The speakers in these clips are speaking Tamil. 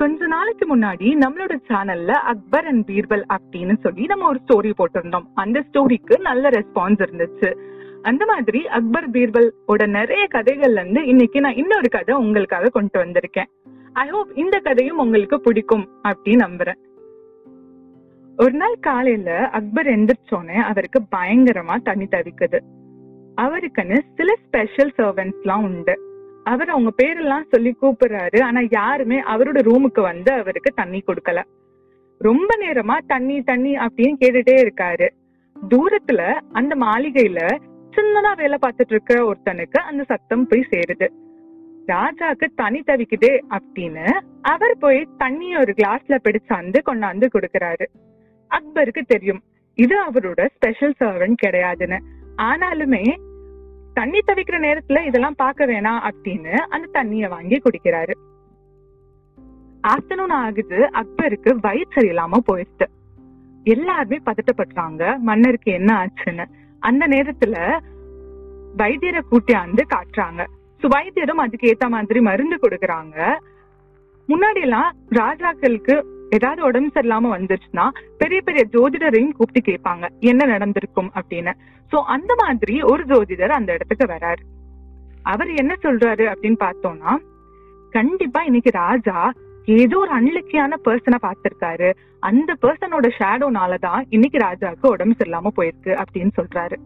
கொஞ்ச நாளைக்கு முன்னாடி நம்மளோட சேனல்ல அக்பர் அண்ட் பீர்பல் அப்படின்னு சொல்லி நம்ம ஒரு ஸ்டோரி போட்டிருந்தோம். அந்த ஸ்டோரிக்கு நல்ல ரெஸ்பான்ஸ் இருந்துச்சு. அந்த மாதிரி அக்பர் பீர்பல் ஓட நிறைய கதைகள்ல இருந்து இன்னைக்கு நான் இன்னொரு கதை உங்களுக்காக கொண்டு வந்திருக்கேன். ஐ ஹோப் இந்த கதையும் உங்களுக்கு பிடிக்கும் அப்படின்னு நம்புறேன். ஒரு நாள் காலையில அக்பர் எந்திரிச்சோன்னே அவருக்கு பயங்கரமா தண்ணி தவிக்குது. அவருக்குன்னு சில ஸ்பெஷல் சர்வன்ட்ஸ் எல்லாம் உண்டு. அவர் அவங்க பேரெல்லாம் சொல்லி கூப்பிடுறாரு. ஆனா யாருமே அவரோட ரூமுக்கு வந்து அவருக்கு தண்ணி கொடுக்கல. ரொம்ப நேரமா தண்ணி தண்ணி அப்படின்னு கேட்டுட்டே இருக்காரு. தூரத்துல அந்த மாளிகையில சின்னதா வேலை பார்த்துட்டு இருக்க ஒருத்தனுக்கு அந்த சத்தம் போய் சேருது. ராஜாக்கு தனி தவிக்குதே அப்படின்னு அவர் போய் தண்ணி ஒரு கிளாஸ்ல பிடிச்சாந்து கொண்டாந்து கொடுக்கறாரு. அக்பருக்கு தெரியும் இது அவரோட ஸ்பெஷல் சர்வன் கிடையாதுன்னு. ஆனாலுமே தண்ணி தவிக்கிற நேரத்துல இதெல்லாம் பார்க்க வேணாம் அப்படின்னு அந்த தண்ணிய வாங்கி குடிக்கிறாரு. ஆஃப்டர்நூன் ஆகுது. அக்பருக்கு வயிறு சரியில்லாம போயிடுச்சு எல்லாருமே பதட்டப்படுறாங்க மன்னருக்கு என்ன ஆச்சுன்னு. அந்த நேரத்துல வைத்தியரை கூட்டியாந்து காட்டுறாங்க. சோ வைத்தியரும் அதுக்கு ஏத்த மாதிரி மருந்து கொடுக்குறாங்க. முன்னாடி எல்லாம் ராஜாக்களுக்கு ஏதாவது உடம்பு சரியில்லாம வந்துருச்சுன்னா பெரிய பெரிய ஜோதிடரையும் கூப்பிட்டு கேட்பாங்க என்ன நடந்திருக்கும் அப்படின்னு. சோ அந்த மாதிரி ஒரு ஜோதிடர் அந்த இடத்துக்கு வராரு. அவர் என்ன சொல்றாரு அப்படின்னு பார்த்தோம்னா கண்டிப்பா இன்னைக்கு ராஜா ஏதோ ஒரு அன்லக்கியான பர்சனை பார்த்திருக்காரு. அந்த பர்சனோட ஷேடோனாலதான் இன்னைக்கு ராஜாவுக்கு உடம்பு சரியில்லாம போயிருக்கு அப்படின்னு சொல்றாரு.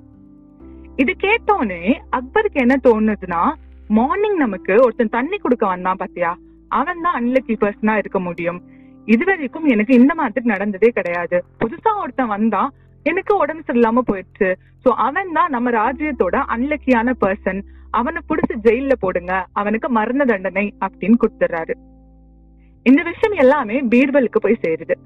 இது கேட்டோன்னே அக்பருக்கு என்ன தோணுதுன்னா மார்னிங் நமக்கு ஒருத்தன் தண்ணி கொடுக்க வந்தான் பாத்தியா? அவன் தான் அன்லக்கி பர்சனா இருக்க முடியும். இது வரைக்கும் எனக்கு இந்த மாதிரி நடந்ததே கிடையாது. புதுசா ஒருத்தன் வந்தான் எனக்கு உடம்பு சரியில்லாம போயிடுச்சு. சோ அவன் தான் நம்ம ராஜ்யத்தோட அன்லக்கியான பர்சன் அவனை புடிச்சு ஜெயில போடுங்க. அவனுக்கு மரண தண்டனை அப்படின்னு கொடுத்துறாரு இந்த விஷயம் எல்லாமே பீர்பலுக்கு போய் சேருது.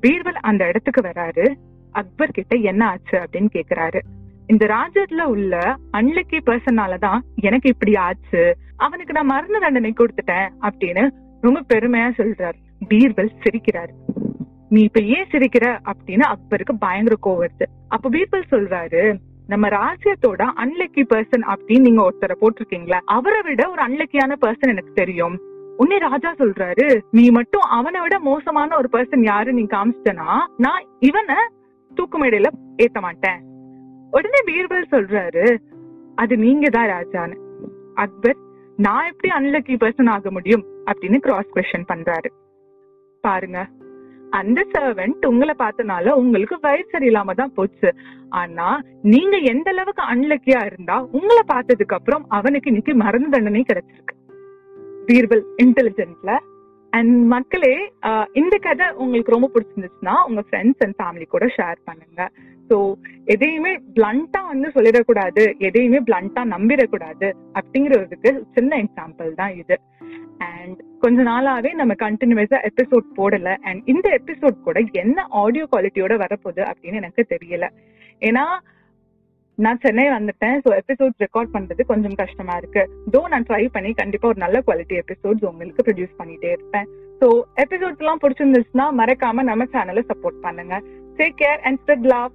பீர்பல் அந்த இடத்துக்கு வராரு. அக்பர் கிட்ட என்ன ஆச்சு அப்படின்னு கேக்குறாரு. இந்த ராஜ்யத்துல உள்ள அன்லக்கி பர்சனாலதான் எனக்கு இப்படி ஆச்சு. அவனுக்கு நான் மரண தண்டனை கொடுத்துட்டேன் அப்படின்னு ரொம்ப பெருமையா சொல்றாரு. பீர்பல் சிரிக்கிறாரு. நீ இப்ப ஏன் சிரிக்கிற? அப்படின்னு அக்பருக்கு பயங்கர கோவம் வருது. அப்ப பீர்பல் சொல்றாரு நம்ம ராஜ்யத்தோட அன்லக்கி பர்சன் அப்படின்னு நீங்க ஒருத்தரை போட்டிருக்கீங்களா? அவரை விட ஒரு அன்லக்கியான பர்சன் எனக்கு தெரியும். உன்னே ராஜா சொல்றாரு நீ மட்டும் அவனை விட மோசமான ஒரு பர்சன் யாரு நீ காமிச்சிட்டனா? நான் இவனை தூக்கு மேடையில ஏத்த மாட்டேன். உடனே பீர்பல் சொல்றாரு அது நீங்க தான் ராஜான்னு. அக்பர் நான் எப்படி அன்லக்கி பர்சன் ஆக முடியும்? அப்படின்னு கிராஸ் கொஸ்டின் பண்றாரு. பாருங்க. அந்த சர்வெண்ட் உங்களை பார்த்தனால உங்களுக்கு வயிறு சரியில்லாம தான் போச்சு. ஆனா நீங்க எந்த அளவுக்கு அன்லக்கியா இருந்தா உங்களை பார்த்ததுக்கு அப்புறம் அவனுக்கு இன்னைக்கு மரண தண்டனை கிடைச்சிருக்கு. பீர்பல் இன்டெலிஜென்ட்ல அண்ட் மக்களே ஆஹ் இந்த கதை உங்களுக்கு ரொம்ப பிடிச்சிருந்துச்சுன்னா உங்க ஃப்ரெண்ட்ஸ் அண்ட் ஃபேமிலி கூட ஷேர் பண்ணுங்க. ஸோ எதையுமே பிளண்டா வந்து சொல்லிடக்கூடாது எதையுமே பிளண்டா நம்பிடக்கூடாது அப்படிங்கிறதுக்கு சின்ன எக்ஸாம்பிள் தான் இது. அண்ட் கொஞ்ச நாளாவே நம்ம கண்டினியூஸா எபிசோட் போடல. அண்ட் இந்த எபிசோட் கூட என்ன ஆடியோ குவாலிட்டியோட வரப்போகுது அப்படின்னு எனக்கு தெரியல. ஏன்னா நான் சென்னை வந்துட்டேன். ஸோ எபிசோட்ஸ் ரெக்கார்ட் பண்றது கொஞ்சம் கஷ்டமா இருக்கு. தோ நான் ட்ரை பண்ணி கண்டிப்பா ஒரு நல்ல குவாலிட்டி எபிசோட்ஸ் உங்களுக்கு ப்ரொடியூஸ் பண்ணிட்டே இருப்பேன். ஸோ எபிசோட்ஸ் எல்லாம் பிடிச்சிருந்துச்சுன்னா மறக்காம நம்ம சேனலை சப்போர்ட் பண்ணுங்க. Take care and spread love